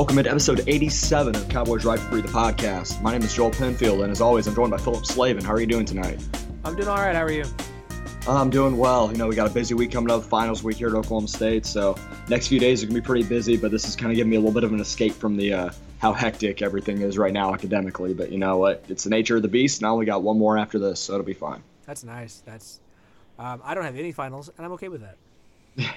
Welcome into episode 87 of Cowboys Ride Free, the podcast. My name is Joel Penfield, and as always, I'm joined by Philip Slavin. How are you doing tonight? I'm doing all right. How are you? I'm doing well. You know, we got a busy week coming up, finals week here at Oklahoma State, so next few days are going to be pretty busy, but this is kind of giving me a little bit of an escape from the uh, how hectic everything is right now academically. But you know what? It's the nature of the beast. Now we got one more after this, so it'll be fine. That's nice. That's um, I don't have any finals, and I'm okay with that.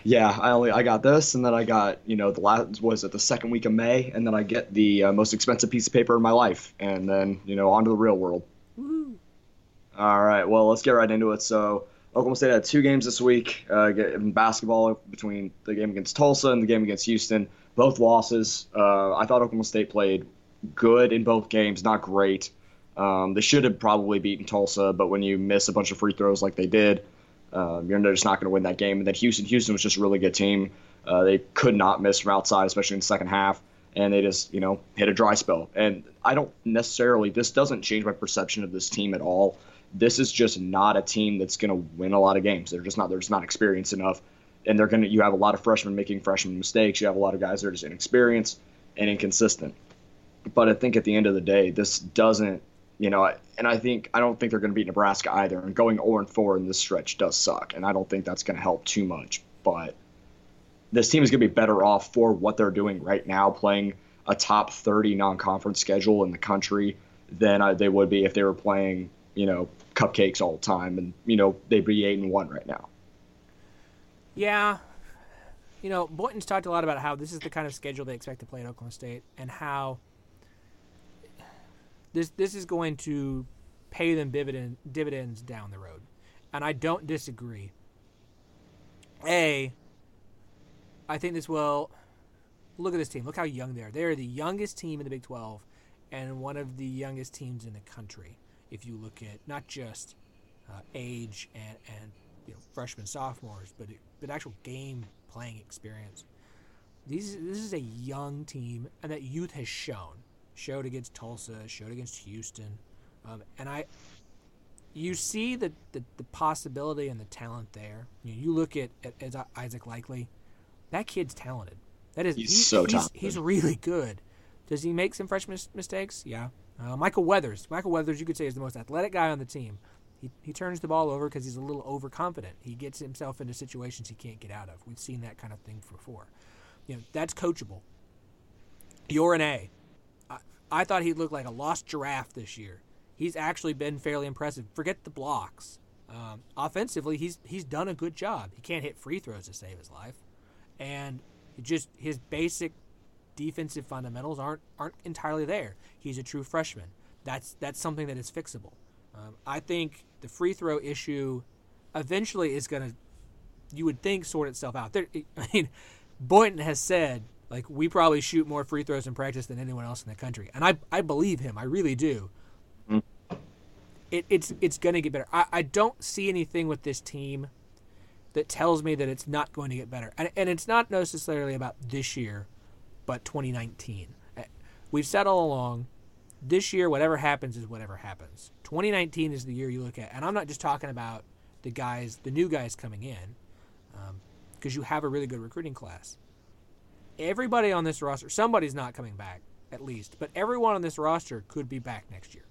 Yeah, I only I got this, and then I got you know the last was it the second week of May, and then I get the uh, most expensive piece of paper in my life, and then you know onto the real world. Woo-hoo. All right, well let's get right into it. So Oklahoma State had two games this week uh, in basketball between the game against Tulsa and the game against Houston. Both losses. Uh, I thought Oklahoma State played good in both games, not great. Um, they should have probably beaten Tulsa, but when you miss a bunch of free throws like they did, uh, you're just not going to win that game. And then Houston, Houston was just a really good team. Uh, they could not miss from outside, especially in the second half, and they just you know hit a dry spell. And I don't necessarily this doesn't change my perception of this team at all. This is just not a team that's going to win a lot of games. They're just not. They're just not experienced enough, and they're going to. You have a lot of freshmen making freshman mistakes. You have a lot of guys that are just inexperienced and inconsistent. But I think at the end of the day, this doesn't you know, and I think I don't think they're going to beat Nebraska either. And going 0 and 4 in this stretch does suck, and I don't think that's going to help too much. But this team is going to be better off for what they're doing right now, playing a top 30 non-conference schedule in the country than uh, they would be if they were playing, you know, cupcakes all the time, and you know they'd be eight and one right now. Yeah, you know, Boynton's talked a lot about how this is the kind of schedule they expect to play at Oklahoma State, and how this this is going to pay them dividend dividends down the road, and I don't disagree. A, I think this will. Look at this team. Look how young they are. They are the youngest team in the Big 12, and one of the youngest teams in the country. If you look at not just uh, age and and you know, freshmen, sophomores, but but actual game playing experience. These this is a young team, and that youth has shown showed against Tulsa, showed against Houston, um, and I, you see the, the, the possibility and the talent there. You, you look at, at, at, Isaac Likely, that kid's talented. That is he's he, so talented. He's, he's, really good. Does he make some freshman mistakes? Yeah. Uh, Michael Weathers. Michael Weathers, you could say, is the most athletic guy on the team. He, he turns the ball over because he's a little overconfident. He gets himself into situations he can't get out of. We've seen that kind of thing before. You know, that's coachable. Yor Anei. I thought he looked like a lost giraffe this year. He's actually been fairly impressive. Forget the blocks. Um, offensively, he's he's done a good job. He can't hit free throws to save his life, and just his basic defensive fundamentals aren't aren't entirely there. He's a true freshman. That's that's something that is fixable. Um, I think the free throw issue eventually is going to, you would think, sort itself out. There, I mean, Boynton has said like we probably shoot more free throws in practice than anyone else in the country, and I I believe him. I really do. Mm. It, it's it's going to get better. I, I don't see anything with this team that tells me that it's not going to get better, and, and it's not necessarily about this year, but 2019. Eh, we've said all along, this year whatever happens is whatever happens. 2019 is the year you look at, and I'm not just talking about the guys, the new guys coming in, because um, you have a really good recruiting class everybody on this roster, somebody's not coming back at least, but everyone on this roster could be back next year,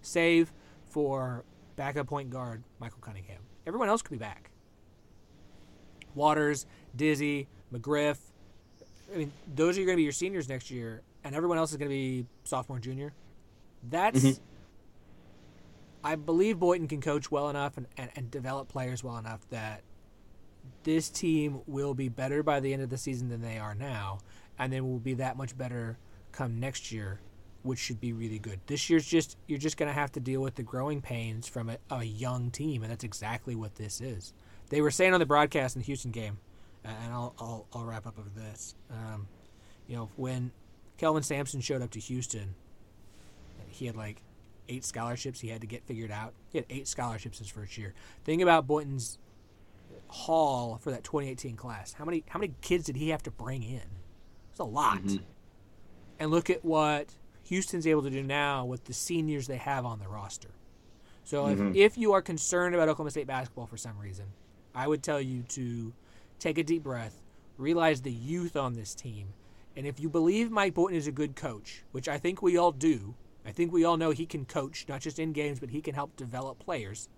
save for backup point guard Michael Cunningham. Everyone else could be back. Waters, Dizzy, McGriff. I mean, those are going to be your seniors next year, and everyone else is going to be sophomore, junior. That's. Mm-hmm. I believe Boynton can coach well enough and, and, and develop players well enough that this team will be better by the end of the season than they are now, and then will be that much better come next year, which should be really good. This year's just you're just going to have to deal with the growing pains from a, a, young team, and that's exactly what this is. They were saying on the broadcast in the Houston game, and I'll I'll, I'll wrap up with this. Um, you know, when Kelvin Sampson showed up to Houston, he had like eight scholarships he had to get figured out. He had eight scholarships his first year. Think about Boynton's haul for that 2018 class. How many how many kids did he have to bring in? It's a lot. Mm-hmm. And look at what Houston's able to do now with the seniors they have on the roster. So mm-hmm. if, if you are concerned about Oklahoma State basketball for some reason, I would tell you to take a deep breath, realize the youth on this team, And if you believe Mike Boynton is a good coach, which I think we all do, I think we all know he can coach not just in games, but he can help develop players.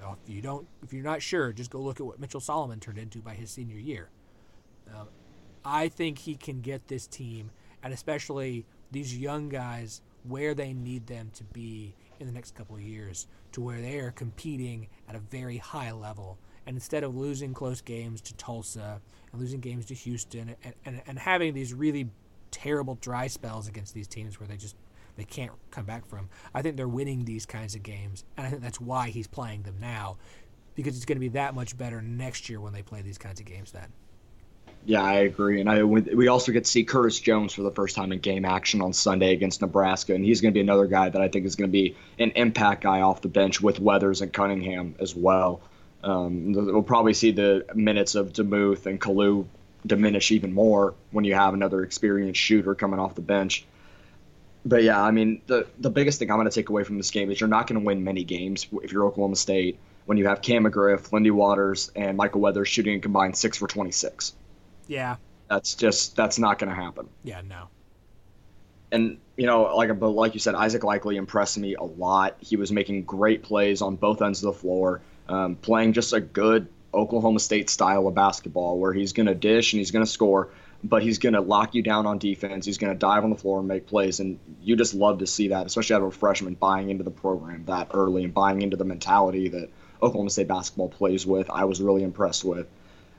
If you don't, if you're not sure, just go look at what Mitchell Solomon turned into by his senior year. Um, I think he can get this team, and especially these young guys, where they need them to be in the next couple of years, to where they are competing at a very high level. And instead of losing close games to Tulsa and losing games to Houston and, and, and having these really terrible dry spells against these teams where they just they can't come back from. I think they're winning these kinds of games, and I think that's why he's playing them now, because it's going to be that much better next year when they play these kinds of games. Then. Yeah, I agree, and I we also get to see Curtis Jones for the first time in game action on Sunday against Nebraska, and he's going to be another guy that I think is going to be an impact guy off the bench with Weathers and Cunningham as well. Um, we'll probably see the minutes of Demuth and Kalu diminish even more when you have another experienced shooter coming off the bench but yeah, I mean, the the biggest thing I'm going to take away from this game is you're not going to win many games if you're Oklahoma State when you have Cam McGriff, Lindy Waters, and Michael Weathers shooting a combined six for 26. Yeah, that's just that's not going to happen. Yeah, no. And you know, like but like you said, Isaac Likekele impressed me a lot. He was making great plays on both ends of the floor, um, playing just a good Oklahoma State style of basketball where he's going to dish and he's going to score but he's going to lock you down on defense. He's going to dive on the floor and make plays, and you just love to see that, especially out of a freshman buying into the program that early and buying into the mentality that Oklahoma State basketball plays with. I was really impressed with.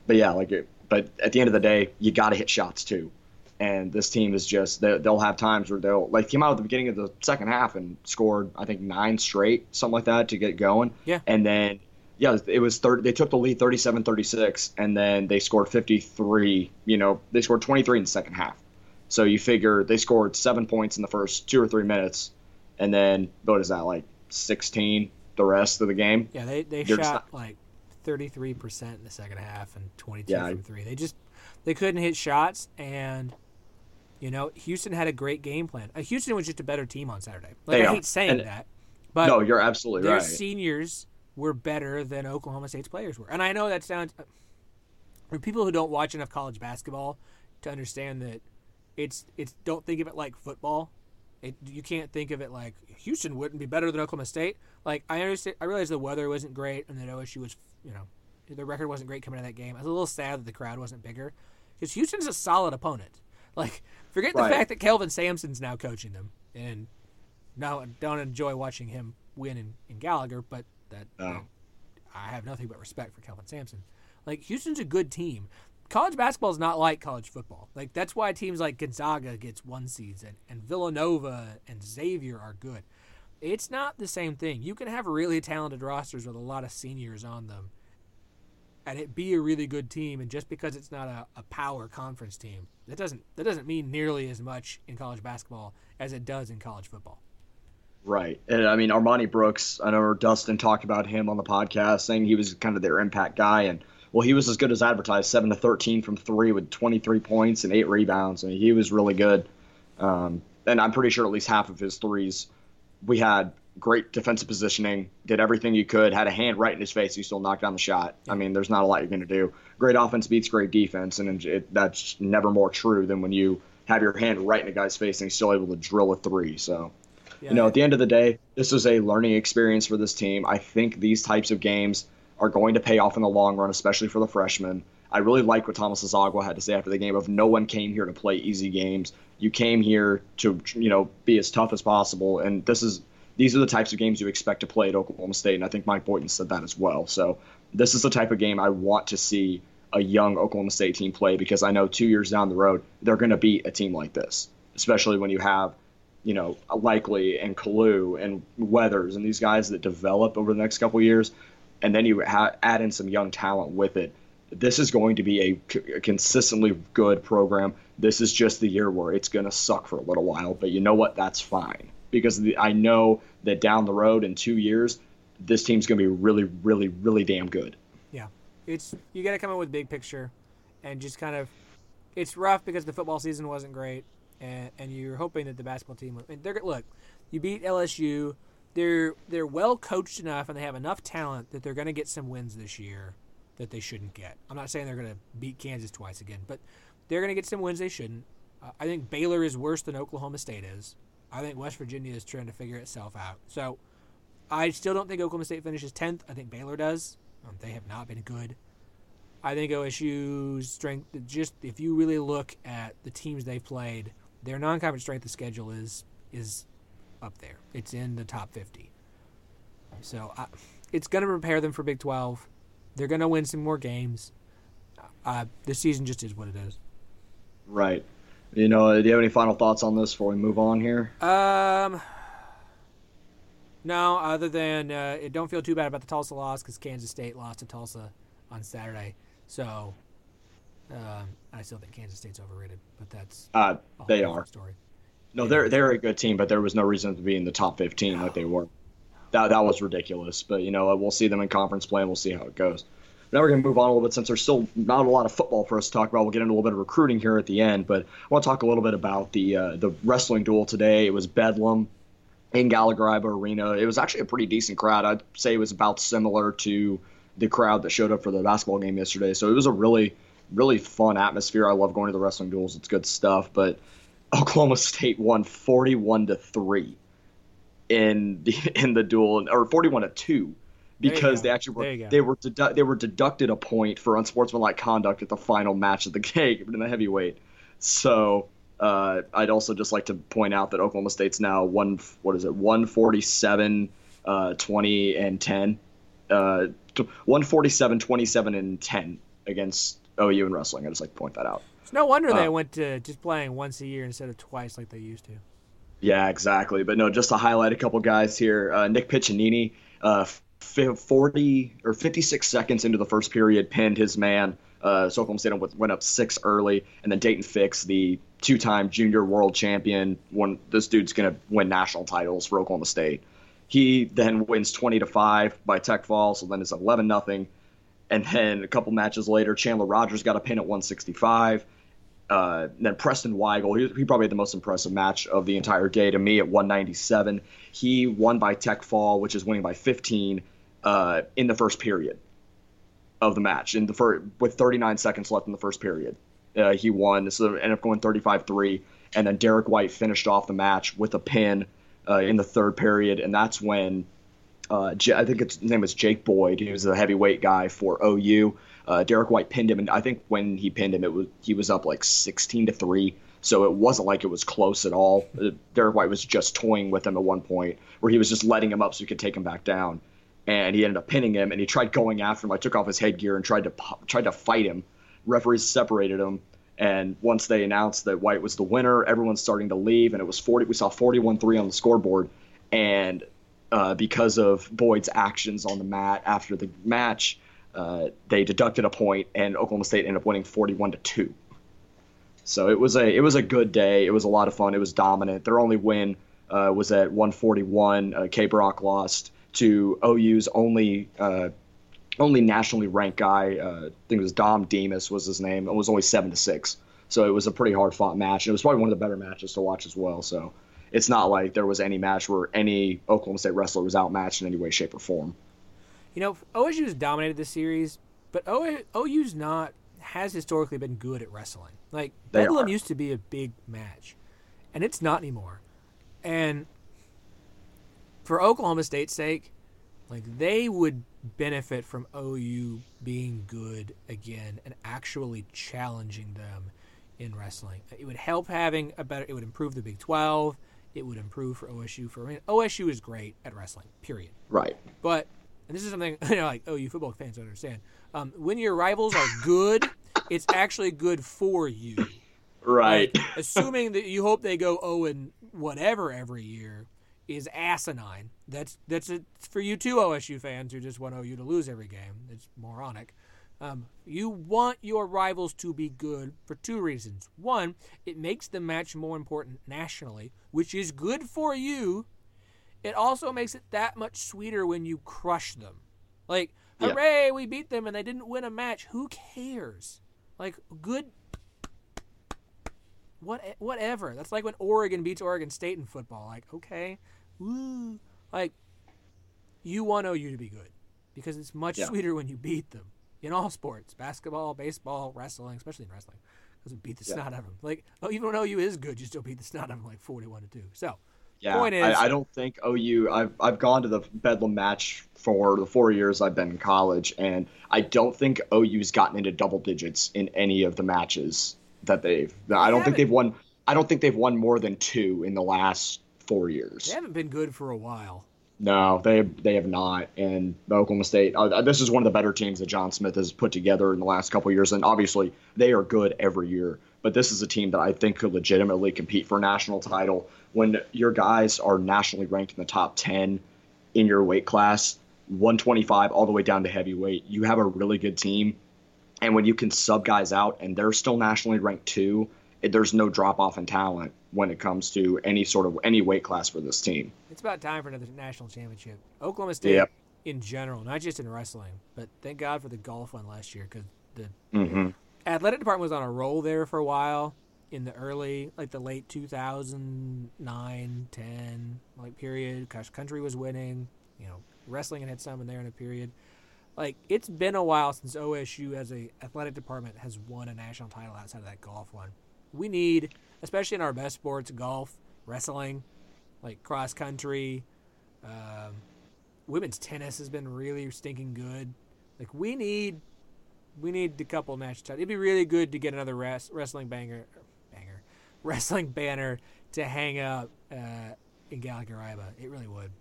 But yeah, like, it, but at the end of the day, you got to hit shots too. And this team is just they, they'll have times where they'll like came out at the beginning of the second half and scored I think nine straight something like that to get going. Yeah. And then yeah, it was 30, they took the lead 37-36 and then they scored 53, you know, they scored 23 in the second half. So you figure they scored 7 points in the first 2 or 3 minutes and then what is that like 16 the rest of the game? Yeah, they they shot not, like 33% in the second half and 22 yeah, from 3. They just they couldn't hit shots and you know, Houston had a great game plan. Uh, Houston was just a better team on Saturday. Like I hate saying and, that. But No, you're absolutely right. seniors were better than Oklahoma State's players were. And I know that sounds uh, for people who don't watch enough college basketball to understand that it's it's don't think of it like football. It, you can't think of it like Houston wouldn't be better than Oklahoma State. Like I understand, I realize the weather wasn't great and that OSU was, you know, the record wasn't great coming to that game. I was a little sad that the crowd wasn't bigger because Houston's a solid opponent. Like forget right. the fact that Kelvin Sampson's now coaching them, and now don't enjoy watching him win in, in Gallagher, but that, oh. that I have nothing but respect for Kelvin Sampson. Like Houston's a good team. College basketball is not like college football. Like that's why teams like Gonzaga gets one seeds and, and Villanova and Xavier are good. It's not the same thing. You can have really talented rosters with a lot of seniors on them and it be a really good team and just because it's not a, a power conference team, that doesn't that doesn't mean nearly as much in college basketball as it does in college football. Right. And I mean, Armoni Brooks, I know Dustin talked about him on the podcast, saying he was kind of their impact guy. And, well, he was as good as advertised 7 to 13 from three with 23 points and eight rebounds. I mean, he was really good. Um, and I'm pretty sure at least half of his threes, we had great defensive positioning, did everything you could, had a hand right in his face, he still knocked down the shot. I mean, there's not a lot you're going to do. Great offense beats great defense, and it, that's never more true than when you have your hand right in a guy's face and he's still able to drill a three. So yeah. You know, at the end of the day, this is a learning experience for this team. I think these types of games are going to pay off in the long run, especially for the freshmen. I really like what Thomas Dziagwa had to say after the game of no one came here to play easy games. You came here to, you know, be as tough as possible. And this is these are the types of games you expect to play at Oklahoma State. And I think Mike Boynton said that as well. So this is the type of game I want to see a young Oklahoma State team play because I know two years down the road they're going to beat a team like this, especially when you have you know, Likekele and Kalu and Weathers and these guys that develop over the next couple years, and then you ha- add in some young talent with it. This is going to be a, a consistently good program. This is just the year where it's going to suck for a little while, but you know what? That's fine because the, I know that down the road in two years, this team's going to be really, really, really damn good. Yeah, it's you got to come up with big picture, and just kind of. It's rough because the football season wasn't great and, and you're hoping that the basketball team. They're look, you beat LSU. They're they're well coached enough and they have enough talent that they're going to get some wins this year that they shouldn't get. I'm not saying they're going to beat Kansas twice again, but they're going to get some wins they shouldn't. Uh, I think Baylor is worse than Oklahoma State is. I think West Virginia is trying to figure itself out. So I still don't think Oklahoma State finishes 10th. I think Baylor does. Um, they have not been good. I think OSU's strength, just if you really look at the teams they've played, their non-conference strength of schedule is is up there. It's in the top 50. So I, it's going to prepare them for Big 12. They're going to win some more games. Uh, the season just is what it is. Right. You know, do you have any final thoughts on this before we move on here? Um, no, other than uh, it don't feel too bad about the Tulsa loss because Kansas State lost to Tulsa on Saturday. So um, I still think Kansas State's overrated, but that's uh, they are. Story. No, they're they're a good team, but there was no reason to be in the top 15 like they were. That that was ridiculous. But you know, we'll see them in conference play, and we'll see how it goes. Now we're going to move on a little bit since there's still not a lot of football for us to talk about. We'll get into a little bit of recruiting here at the end, but I want to talk a little bit about the uh, the wrestling duel today. It was Bedlam in Gallagher Arena. It was actually a pretty decent crowd. I'd say it was about similar to the crowd that showed up for the basketball game yesterday. So it was a really really fun atmosphere. I love going to the wrestling duels. It's good stuff. But Oklahoma State won 41 to three in the in the duel, or 41 to two because they actually were they were dedu- they were deducted a point for unsportsmanlike conduct at the final match of the game in the heavyweight. So uh, I'd also just like to point out that Oklahoma State's now one what is it 147 uh, 20 and 10 uh, 147 27 and 10 against OU in wrestling. I just like to point that out. It's no wonder they uh, went to just playing once a year instead of twice like they used to. Yeah, exactly. But no, just to highlight a couple guys here. Uh, Nick Piccininni, uh, 40 or 56 seconds into the first period, pinned his man. Uh, so Oklahoma State went up six early, and then Daton Fix, the two-time junior world champion, one this dude's gonna win national titles for Oklahoma State. He then wins 20 to five by tech fall, so then it's 11 nothing. And then a couple matches later, Chandler Rogers got a pin at 165. Uh, then Preston Weigel, he, he, probably had the most impressive match of the entire day to me at 197. He won by tech fall, which is winning by 15 uh, in the first period of the match. In the first, with 39 seconds left in the first period, uh, he won. So ended up going 35-3, and then Derek White finished off the match with a pin uh, in the third period, and that's when uh, I think his name was Jake Boyd. He was a heavyweight guy for OU. Uh, Derek White pinned him, and I think when he pinned him, it was he was up like 16 to three. So it wasn't like it was close at all. Uh, Derek White was just toying with him at one point, where he was just letting him up so he could take him back down. And he ended up pinning him, and he tried going after him. I took off his headgear and tried to tried to fight him. Referees separated him, and once they announced that White was the winner, everyone's starting to leave, and it was 40. We saw 41-3 on the scoreboard, and uh, because of Boyd's actions on the mat after the match, uh, they deducted a point, and Oklahoma State ended up winning 41 to two. So it was a it was a good day. It was a lot of fun. It was dominant. Their only win uh, was at 141. Uh, K. Brock lost to OU's only uh, only nationally ranked guy. Uh, I think it was Dom Demas was his name. It was only seven to six. So it was a pretty hard fought match. It was probably one of the better matches to watch as well. So it's not like there was any match where any Oklahoma State wrestler was outmatched in any way, shape, or form. You know, OSU's dominated this series, but OU's not has historically been good at wrestling. Like they Bedlam are. used to be a big match, and it's not anymore. And for Oklahoma State's sake, like they would benefit from OU being good again and actually challenging them in wrestling. It would help having a better. It would improve the Big Twelve. It would improve for OSU. For I mean, OSU is great at wrestling. Period. Right. But and this is something you know, like oh, you football fans don't understand. Um, when your rivals are good, it's actually good for you. Right. Like, assuming that you hope they go oh and whatever every year is asinine. That's that's it for you too, OSU fans who just want OU to lose every game. It's moronic. Um, you want your rivals to be good for two reasons. One, it makes the match more important nationally, which is good for you it also makes it that much sweeter when you crush them. Like, hooray, yeah. we beat them and they didn't win a match. Who cares? Like, good. What, whatever. That's like when Oregon beats Oregon State in football. Like, okay, woo. Like, you want OU to be good because it's much yeah. sweeter when you beat them in all sports basketball, baseball, wrestling, especially in wrestling. doesn't beat the snot out of them. Like, oh, even when OU is good, you still beat the snot out of them like forty-one to two. So, Yeah, Point is- I, I don't think OU. I've I've gone to the Bedlam match for the four years I've been in college, and I don't think OU's gotten into double digits in any of the matches that they've. I don't think haven't. they've won. I don't think they've won more than two in the last four years. they haven't been good for a while. No, they they have not. And the Oklahoma State, uh, this is one of the better teams that John Smith has put together in the last couple years. And obviously, they are good every year. But this is a team that I think could legitimately compete for a national title. When your guys are nationally ranked in the top ten in your weight class, 125 all the way down to heavyweight, you have a really good team. And when you can sub guys out and they're still nationally ranked it, there's no drop off in talent when it comes to any sort of any weight class for this team. It's about time for another national championship. Oklahoma State, Yep. in general, not just in wrestling, but thank God for the golf one last year because the Mm-hmm. athletic department was on a roll there for a while in the early, like the late 2009, 10, like period. Cross country was winning. You know, wrestling and had some in there in a period. Like it's been a while since OSU as a athletic department has won a national title outside of that golf one. We need, especially in our best sports, golf, wrestling, like cross country. Um, women's tennis has been really stinking good. Like we need, we need a couple national titles. It'd be really good to get another res- wrestling banger, banger, wrestling banner to hang up uh, in Gallagher Iba. It really would.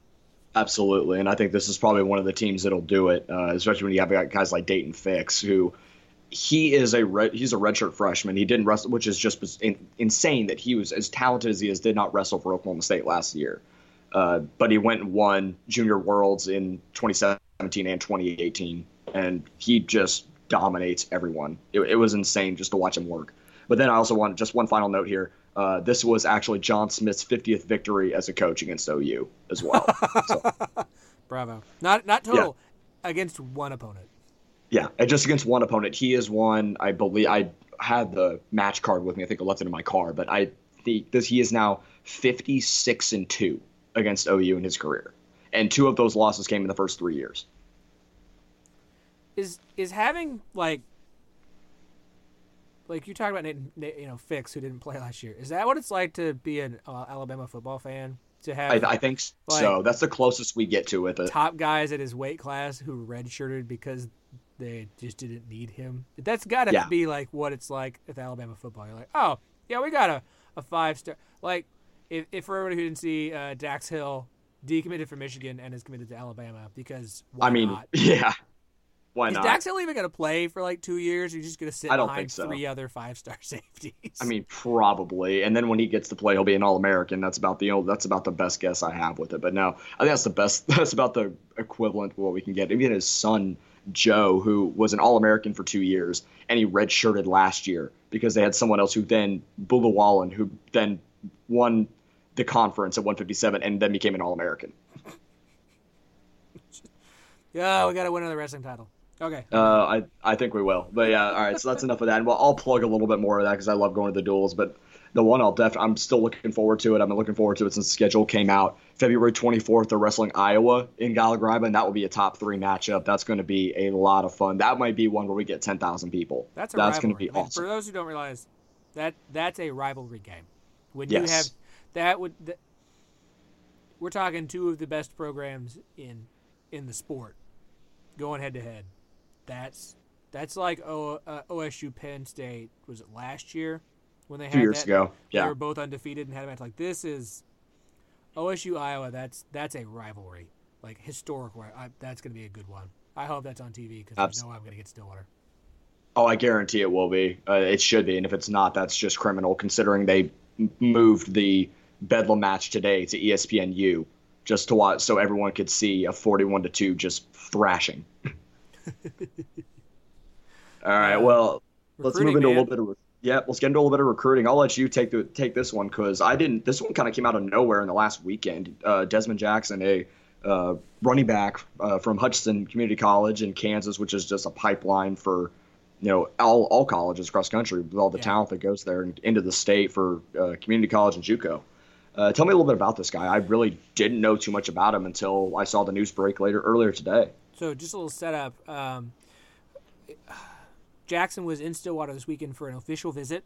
Absolutely, and I think this is probably one of the teams that'll do it, uh, especially when you have guys like Daton Fix, who he is a red, he's a redshirt freshman. He didn't wrestle, which is just in, insane that he was as talented as he is. Did not wrestle for Oklahoma State last year, uh, but he went and won Junior Worlds in 2017 and 2018, and he just dominates everyone. It, it was insane just to watch him work. But then I also want just one final note here. Uh, this was actually John Smith's 50th victory as a coach against OU as well. So, Bravo. Not not total against one opponent. Yeah, and just against one opponent. He is one. I believe I had the match card with me. I think I left it in my car, but I think that he is now 56 and two against OU in his career, and two of those losses came in the first three years. Is is having like like you talked about Nate, Nate, you know Fix who didn't play last year. Is that what it's like to be an uh, Alabama football fan? To have I, I think so. That's the closest we get to it. top guys at his weight class who redshirted because they just didn't need him. That's got to Yeah. be like what it's like with Alabama football. You're like, oh yeah, we got a, a five star. Like if, if for everybody who didn't see, uh, Dax Hill decommitted from Michigan and is committed to Alabama because why I mean, not? yeah, why Is not? Dax Hill even going to play for like two years? Or you just going to sit I don't behind think so. three other five star safeties? I mean, probably. And then when he gets to play, he'll be an All American. That's about the that's about the best guess I have with it. But no, I think that's the best. That's about the equivalent of what we can get. Even his son Joe, who was an All American for two years, and he redshirted last year because they had someone else who then Boo Lewallen, who then won the conference at 157 and then became an All American. yeah, we got to win another wrestling title. Okay. Uh, I I think we will. But yeah, all right. So that's enough of that. And well, I'll plug a little bit more of that because I love going to the duels. But the one I'll def I'm still looking forward to it. I've been looking forward to it since the schedule came out. February 24th, they're wrestling Iowa in Gallagher, and that will be a top three matchup. That's going to be a lot of fun. That might be one where we get 10,000 people. That's a that's going to be Like, awesome. For those who don't realize, that that's a rivalry game. When Yes. you have that would th- we're talking two of the best programs in in the sport going head to head. That's that's like o, uh, OSU Penn State was it last year when they few years that? ago. Yeah, they were both undefeated and had a match like this is OSU Iowa. That's that's a rivalry, like historical. I, that's going to be a good one. I hope that's on TV because Abs- I know I'm going to get Stillwater. Oh, I guarantee it will be. Uh, it should be. And if it's not, that's just criminal considering they moved the Bedlam match today to ESPNU just to watch so everyone could see a 41 to 2 just thrashing. All right. Well, let's move into a little bit of yeah. Let's get into a little bit of recruiting. I'll let you take the take this one because I didn't. This one kind of came out of nowhere in the last weekend. Uh, Dezmon Jackson, a uh, running back uh, from Hutchinson Community College in Kansas, which is just a pipeline for you know all all colleges across the country with all the Yeah. talent that goes there and into the state for uh, community college and JUCO. Uh, tell me a little bit about this guy. I really didn't know too much about him until I saw the news break later earlier today. So just a little setup. Um, Jackson was in Stillwater this weekend for an official visit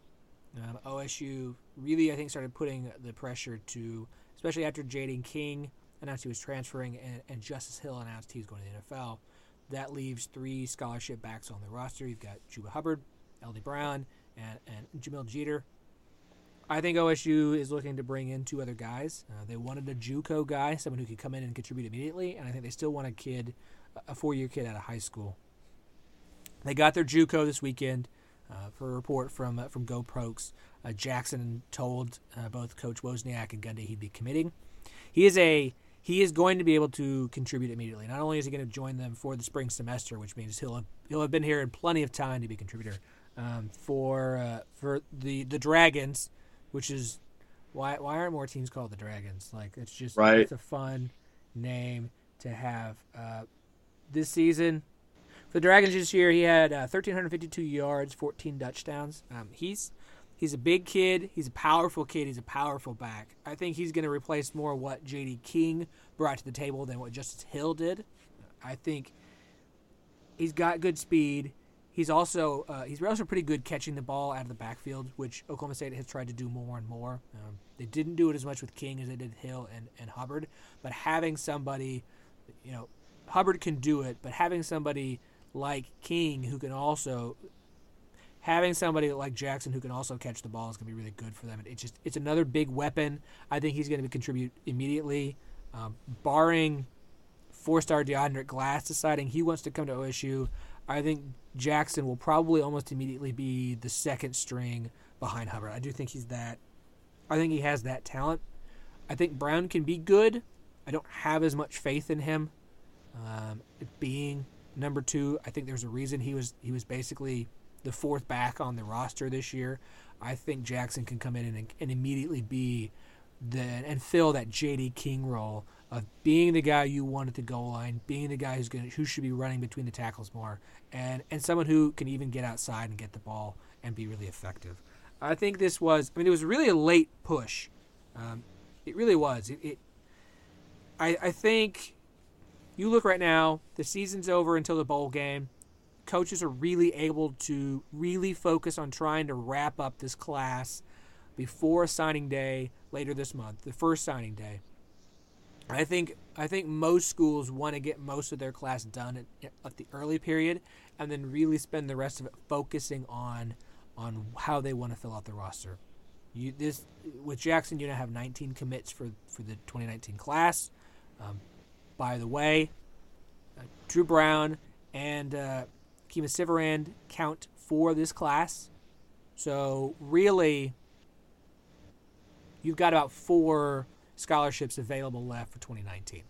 Um, OSU really, I think, started putting the pressure to, especially after J.D. King announced he was transferring and, and Justice Hill announced he's going to the NFL. That leaves three scholarship backs on the roster. You've got Chuba Hubbard, LD Brown, and, and Jamil Jeter. I think OSU is looking to bring in two other guys. Uh, they wanted a JUCO guy, someone who could come in and contribute immediately, and I think they still want a kid, a four-year kid out of high school. They got their JUCO this weekend. Uh, for a report from uh, from GoPokes, uh, Jackson told uh, both Coach Wozniak and Gundy he'd be committing. He is a he is going to be able to contribute immediately. Not only is he going to join them for the spring semester, which means he'll have, he'll have been here in plenty of time to be a contributor. Um, for uh, for the the Dragons, which is why why aren't more teams called the Dragons? Like it's just right. it's a fun name to have. Uh, this season, the Dragons this year, he had uh, 1,352 yards, 14 touchdowns. Um, he's he's a big kid. He's a powerful kid. He's a powerful back. I think he's going to replace more what J.D. King brought to the table than what Justice Hill did. I think he's got good speed. He's also uh, he's also pretty good catching the ball out of the backfield, which Oklahoma State has tried to do more and more. Um, they didn't do it as much with King as they did Hill and, and Hubbard, but having somebody, you know, Hubbard can do it, but having somebody like King who can also having somebody like Jackson who can also catch the ball is going to be really good for them. It's just it's another big weapon. I think he's going to contribute immediately, um, barring four-star DeAndre Glass deciding he wants to come to OSU. I think Jackson will probably almost immediately be the second string behind Hubbard. I do think he's that. I think he has that talent. I think Brown can be good. I don't have as much faith in him um, being number two. I think there's a reason he was he was basically the fourth back on the roster this year. I think Jackson can come in and, and immediately be the and fill that JD King role of being the guy you want at the goal line, being the guy who's going who should be running between the tackles more, and and someone who can even get outside and get the ball and be really effective. I think this was. I mean, it was really a late push. Um, it really was. It. it I I think you look right now. The season's over until the bowl game. Coaches are really able to really focus on trying to wrap up this class before signing day later this month, the first signing day. I think I think most schools want to get most of their class done at, at, the early period, and then really spend the rest of it focusing on on how they want to fill out the roster. You this with Jackson, you now have 19 commits for for the 2019 class. Um, by the way, uh, Dru Brown and uh, Kemah Siverand count for this class. So really, you've got about four scholarships available left for 2019.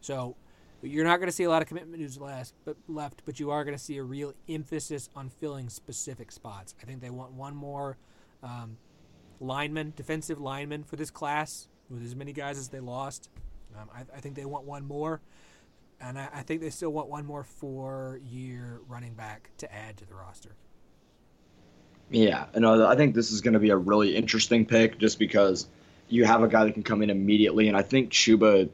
So you're not going to see a lot of commitment news left, but left, but you are going to see a real emphasis on filling specific spots. I think they want one more um, lineman, defensive lineman for this class with as many guys as they lost. Um, I, I, think they want one more, and I, I think they still want one more four-year running back to add to the roster. Yeah, and uh, I think this is going to be a really interesting pick just because you have a guy that can come in immediately, and I think Chuba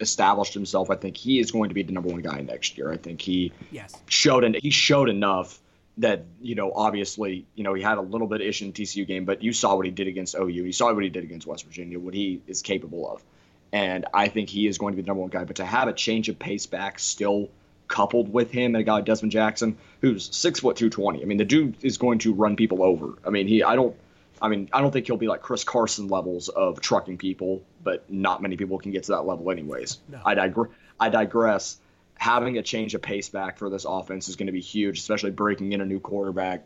established himself. I think he is going to be the number one guy next year. I think he yes. showed and he showed enough that you know obviously you know he had a little bit of issue in the TCU game, but you saw what he did against OU. You saw what he did against West Virginia. What he is capable of, and I think he is going to be the number one guy. But to have a change of pace back still coupled with him and a guy like Dezmon Jackson, who's six foot two twenty. I mean, the dude is going to run people over. I mean, he I don't I mean, I don't think he'll be like Chris Carson levels of trucking people, but not many people can get to that level anyways. No. I, digre- I digress. Having a change of pace back for this offense is going to be huge, especially breaking in a new quarterback.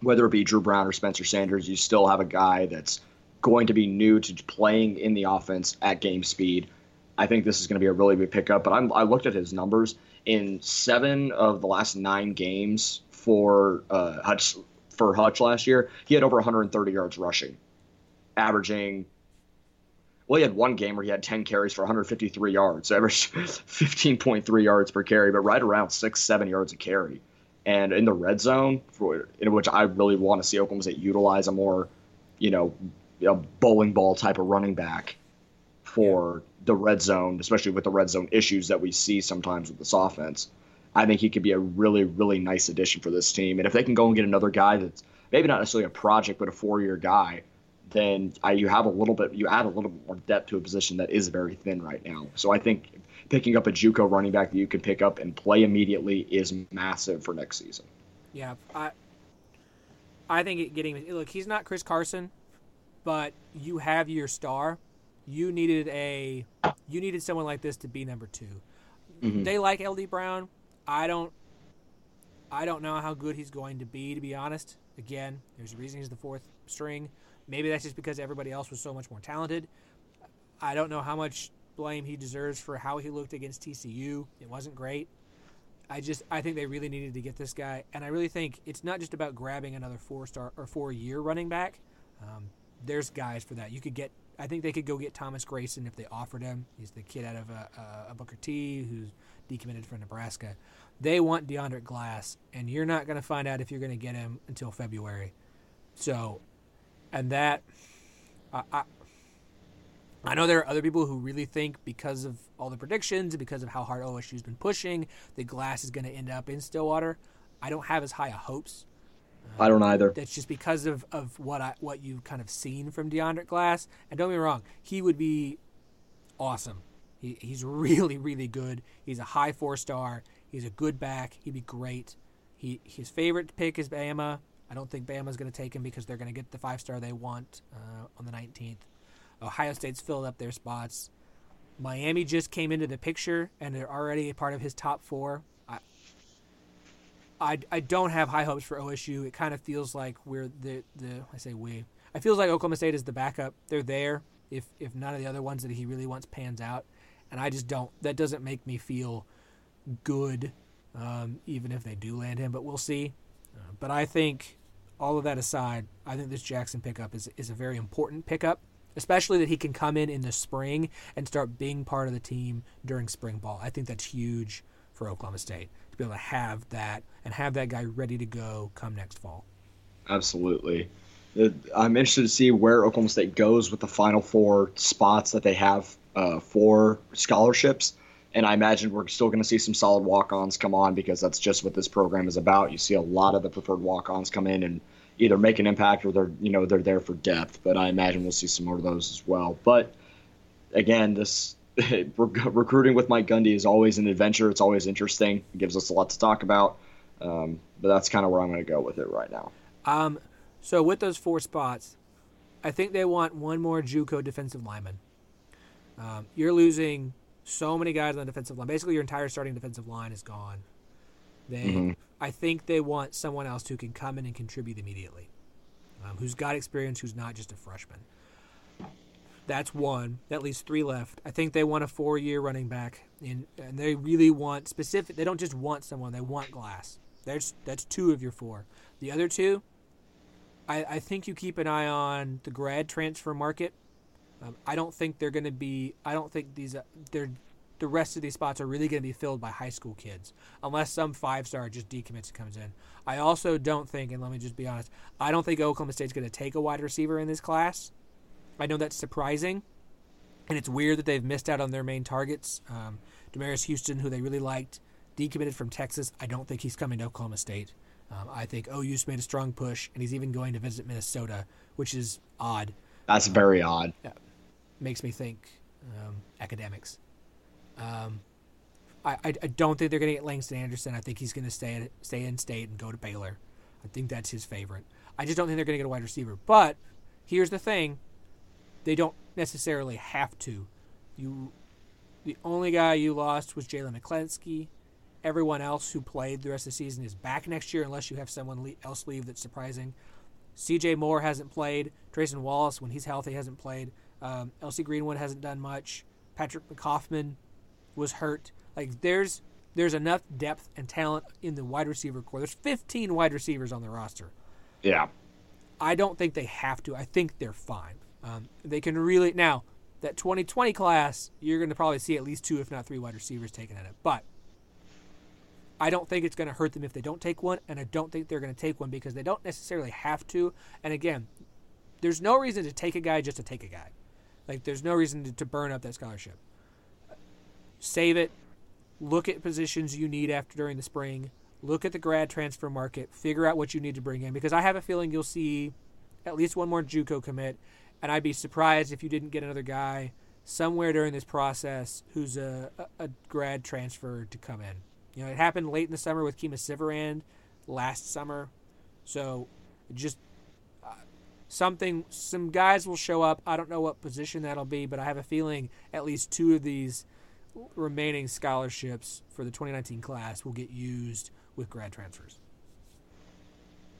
Whether it be Dru Brown or Spencer Sanders, you still have a guy that's going to be new to playing in the offense at game speed. I think this is going to be a really big pickup. But I'm, i looked at his numbers in seven of the last nine games for uh, Hutch, for Hutch last year, he had over 130 yards rushing, averaging. Well, he had one game where he had 10 carries for 153 yards, so averaged 15.3 yards per carry, but right around six, seven yards a carry. And in the red zone, for, in which I really want to see Oklahoma State utilize a more, you know, a bowling ball type of running back for yeah. the red zone, especially with the red zone issues that we see sometimes with this offense. I think he could be a really, really nice addition for this team. And if they can go and get another guy that's maybe not necessarily a project, but a four year guy, then I, you have a little bit, you add a little bit more depth to a position that is very thin right now. So I think picking up a JUCO running back that you can pick up and play immediately is massive for next season. Yeah, I I think getting look, he's not Chris Carson, but you have your star. You needed a you needed someone like this to be number 2. Mm-hmm. They like LD Brown. I don't I don't know how good he's going to be to be honest. Again, there's a reason he's the fourth string. Maybe that's just because everybody else was so much more talented. I don't know how much blame he deserves for how he looked against TCU. It wasn't great. I just I think they really needed to get this guy, and I really think it's not just about grabbing another four star or four year running back. Um, there's guys for that. You could get. I think they could go get Thomas Grayson if they offered him. He's the kid out of a, a, a Booker T who's decommitted from Nebraska. They want Deandre Glass, and you're not going to find out if you're going to get him until February. So, and that, I, I, I know there are other people who really think because of all the predictions because of how hard OSU's been pushing, the glass is going to end up in Stillwater. I don't have as high a hopes. I don't either. That's just because of, of what I what you've kind of seen from Deandre Glass. And don't get me wrong, he would be awesome. He, he's really really good. He's a high four star. He's a good back. He'd be great. He his favorite pick is Bama. I don't think Bama's going to take him because they're going to get the five star they want uh, on the 19th. Ohio State's filled up their spots. Miami just came into the picture and they're already a part of his top four. I, I, don't have high hopes for OSU. It kind of feels like we're the the I say we. It feels like Oklahoma State is the backup. They're there if if none of the other ones that he really wants pans out, and I just don't. That doesn't make me feel good, um, even if they do land him. But we'll see. Uh, but I think all of that aside, I think this Jackson pickup is is a very important pickup especially that he can come in in the spring and start being part of the team during spring ball. I think that's huge for Oklahoma State be able to have that and have that guy ready to go come next fall. Absolutely. I'm interested to see where Oklahoma State goes with the final four spots that they have uh, for scholarships. And I imagine we're still going to see some solid walk ons come on because that's just what this program is about. You see a lot of the preferred walk ons come in and either make an impact or they're you know they're there for depth. But I imagine we'll see some more of those as well. But again, this recruiting with Mike Gundy is always an adventure. It's always interesting. It gives us a lot to talk about. Um, but that's kind of where I'm going to go with it right now. Um, so with those four spots, I think they want one more JUCO defensive lineman. Um, you're losing so many guys on the defensive line. Basically, your entire starting defensive line is gone. They, mm-hmm. I think they want someone else who can come in and contribute immediately, um, who's got experience, who's not just a freshman. That's one. That leaves three left. I think they want a four-year running back, in, and they really want specific. They don't just want someone; they want Glass. There's that's two of your four. The other two, I, I think you keep an eye on the grad transfer market. Um, I don't think they're going to be. I don't think these. Uh, they're the rest of these spots are really going to be filled by high school kids, unless some five star just decommits and comes in. I also don't think, and let me just be honest, I don't think Oklahoma State's going to take a wide receiver in this class. I know that's surprising, and it's weird that they've missed out on their main targets. Um, Demarius Houston, who they really liked, decommitted from Texas. I don't think he's coming to Oklahoma State. Um, I think OU's made a strong push, and he's even going to visit Minnesota, which is odd. That's very odd. Yeah, makes me think um, academics. Um, I, I, I don't think they're going to get Langston Anderson. I think he's going to stay stay in state and go to Baylor. I think that's his favorite. I just don't think they're going to get a wide receiver. But here's the thing: they don't necessarily have to. You, the only guy you lost was Jalen McCleskey. Everyone else who played the rest of the season is back next year, unless you have someone else leave that's surprising. C.J. Moore hasn't played. Trayson Wallace, when he's healthy, hasn't played. Um, L.C. Greenwood hasn't done much. Patrick McCoffman was hurt. Like there's there's enough depth and talent in the wide receiver core. There's 15 wide receivers on the roster. Yeah. I don't think they have to. I think they're fine. Um, they can really now that 2020 class. You're going to probably see at least two, if not three, wide receivers taken at it. But I don't think it's going to hurt them if they don't take one, and I don't think they're going to take one because they don't necessarily have to. And again, there's no reason to take a guy just to take a guy. Like there's no reason to, to burn up that scholarship save it, look at positions you need after during the spring, look at the grad transfer market, figure out what you need to bring in because I have a feeling you'll see at least one more JUCO commit, and I'd be surprised if you didn't get another guy somewhere during this process who's a, a, grad transfer to come in. You know, it happened late in the summer with Kemah Siverand last summer, so just uh, something. Some guys will show up. I don't know what position that'll be, but I have a feeling at least two of these remaining scholarships for the 2019 class will get used with grad transfers.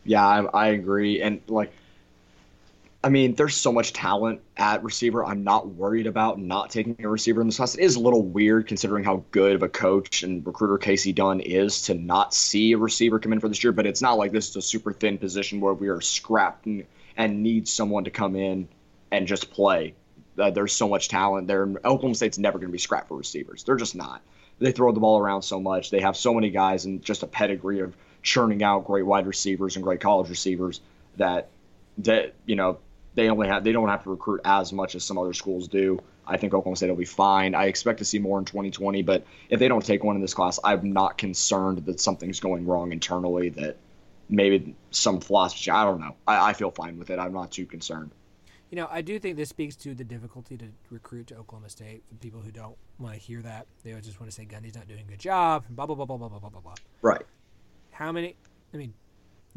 Yeah, I, I agree, and like I mean, there's so much talent at receiver. I'm not worried about not taking a receiver in this class. It is a little weird considering how good of a coach and recruiter Kasey Dunn is to not see a receiver come in for this year. But it's not like this is a super thin position where we are scrapped and, and need someone to come in and just play. Uh, there's so much talent there. Oklahoma State's never going to be scrapped for receivers. They're just not. They throw the ball around so much. They have so many guys and just a pedigree of churning out great wide receivers and great college receivers that that you know they only have they don't have to recruit as much as some other schools do. I think Oklahoma State will be fine. I expect to see more in 2020, but if they don't take one in this class, I'm not concerned that something's going wrong internally. That maybe some philosophy. I don't know. I, I feel fine with it. I'm not too concerned. You know, I do think this speaks to the difficulty to recruit to Oklahoma State. For people who don't want to hear that, they just want to say Gundy's not doing a good job. Blah blah blah blah blah blah blah blah. Right. How many? I mean,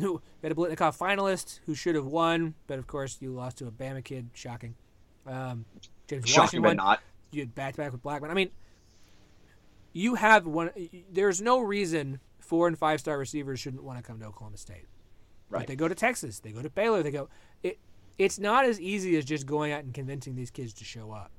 who had a Biletnikoff finalist who should have won, but of course you lost to a Bama kid. Shocking. Um, James Shocking, Washington, but not. You had back to back with Blackmon. I mean, you have one. There's no reason four and five star receivers shouldn't want to come to Oklahoma State. Right. But they go to Texas. They go to Baylor. They go. It. It's not as easy as just going out and convincing these kids to show up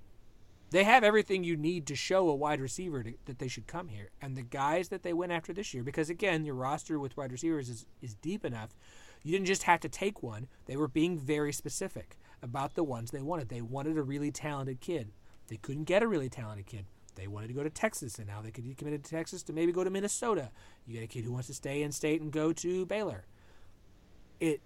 they have everything you need to show a wide receiver to, that they should come here. And the guys that they went after this year, because again, your roster with wide receivers is, is deep enough. You didn't just have to take one. They were being very specific about the ones they wanted. They wanted a really talented kid. They couldn't get a really talented kid. They wanted to go to Texas, and now they could be committed to Texas to maybe go to Minnesota. You get a kid who wants to stay in state and go to Baylor. It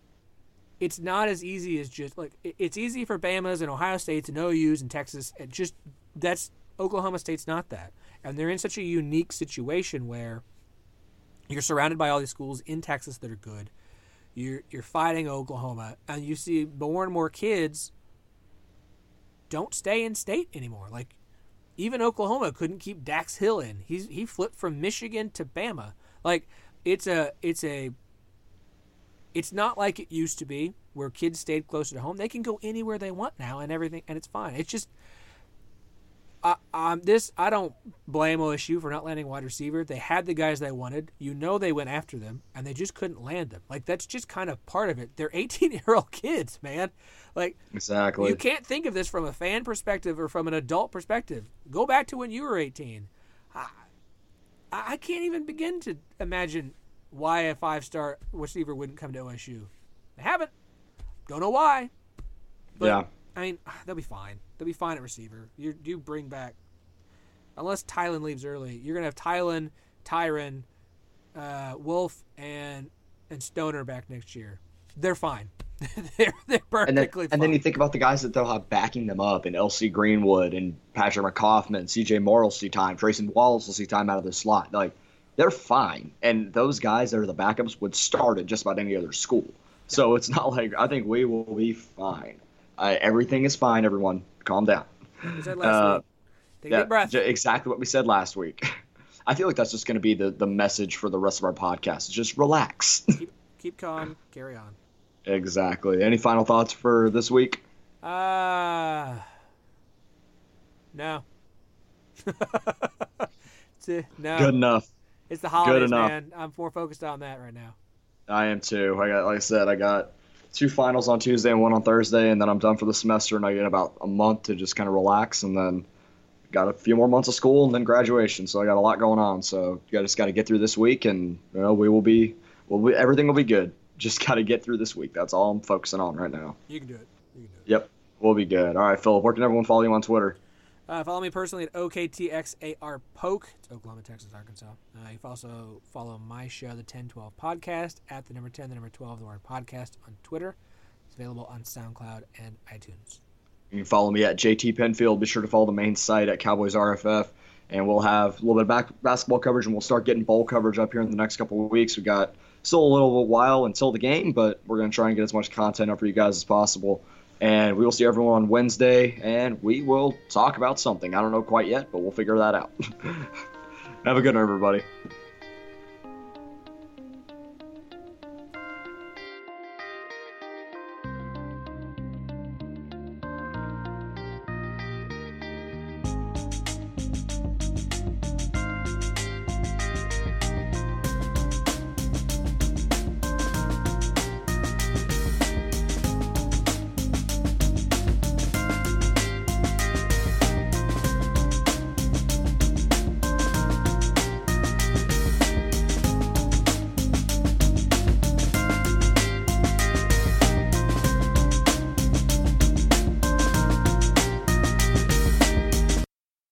it's not as easy as just like it's easy for Bama's and Ohio States and OU's and Texas. It just that's Oklahoma State's not that, and they're in such a unique situation where you're surrounded by all these schools in Texas that are good. You're you're fighting Oklahoma, and you see more and more kids don't stay in state anymore. Like even Oklahoma couldn't keep Dax Hill in. He's he flipped from Michigan to Bama. Like it's a it's a it's not like it used to be where kids stayed closer to home. They can go anywhere they want now and everything, and it's fine. It's just, I, um, this I don't blame OSU for not landing wide receiver. They had the guys they wanted. You know they went after them, and they just couldn't land them. Like that's just kind of part of it. They're 18 year old kids, man. Like exactly. You can't think of this from a fan perspective or from an adult perspective. Go back to when you were 18. I, I can't even begin to imagine why a five star receiver wouldn't come to OSU. They haven't. Don't know why. But, yeah. I mean, they'll be fine. They'll be fine at receiver. You do bring back, unless Tylan leaves early, you're gonna have Tylan, Tyron, uh, Wolf, and and Stoner back next year. They're fine. they're they're perfectly and then, fine. And then you think about the guys that they'll have backing them up, and LC Greenwood and Patrick McCoffman, C.J. Moore see time, Tracin Wallace will see time out of the slot. Like they're fine. And those guys that are the backups would start at just about any other school. So it's not like I think we will be fine. Uh, everything is fine. Everyone, calm down. Uh, Take yeah, a breath. Exactly what we said last week. I feel like that's just going to be the, the message for the rest of our podcast. Just relax. keep, keep calm. Carry on. Exactly. Any final thoughts for this week? Uh, no. no. Good enough. It's the holidays, man. I'm more focused on that right now. I am too. I got, like I said, I got two finals on Tuesday and one on Thursday, and then I'm done for the semester, and I get about a month to just kind of relax, and then got a few more months of school and then graduation. So I got a lot going on. So I just got to get through this week, and you know we will be, well, we, everything will be good. Just got to get through this week. That's all I'm focusing on right now. You can do it. You can do it. Yep, we'll be good. All right, Philip. Where can everyone follow you on Twitter? Uh, follow me personally at OKTXAR Poke. It's Oklahoma, Texas, Arkansas. Uh, you can also follow my show, the 1012 Podcast, at the number 10, the number 12, the word podcast on Twitter. It's available on SoundCloud and iTunes. You can follow me at JT Penfield. Be sure to follow the main site at Cowboys RFF. and we'll have a little bit of back, basketball coverage, and we'll start getting bowl coverage up here in the next couple of weeks. We've got still a little while until the game, but we're going to try and get as much content up for you guys as possible. And we will see everyone on Wednesday, and we will talk about something. I don't know quite yet, but we'll figure that out. have a good one, everybody.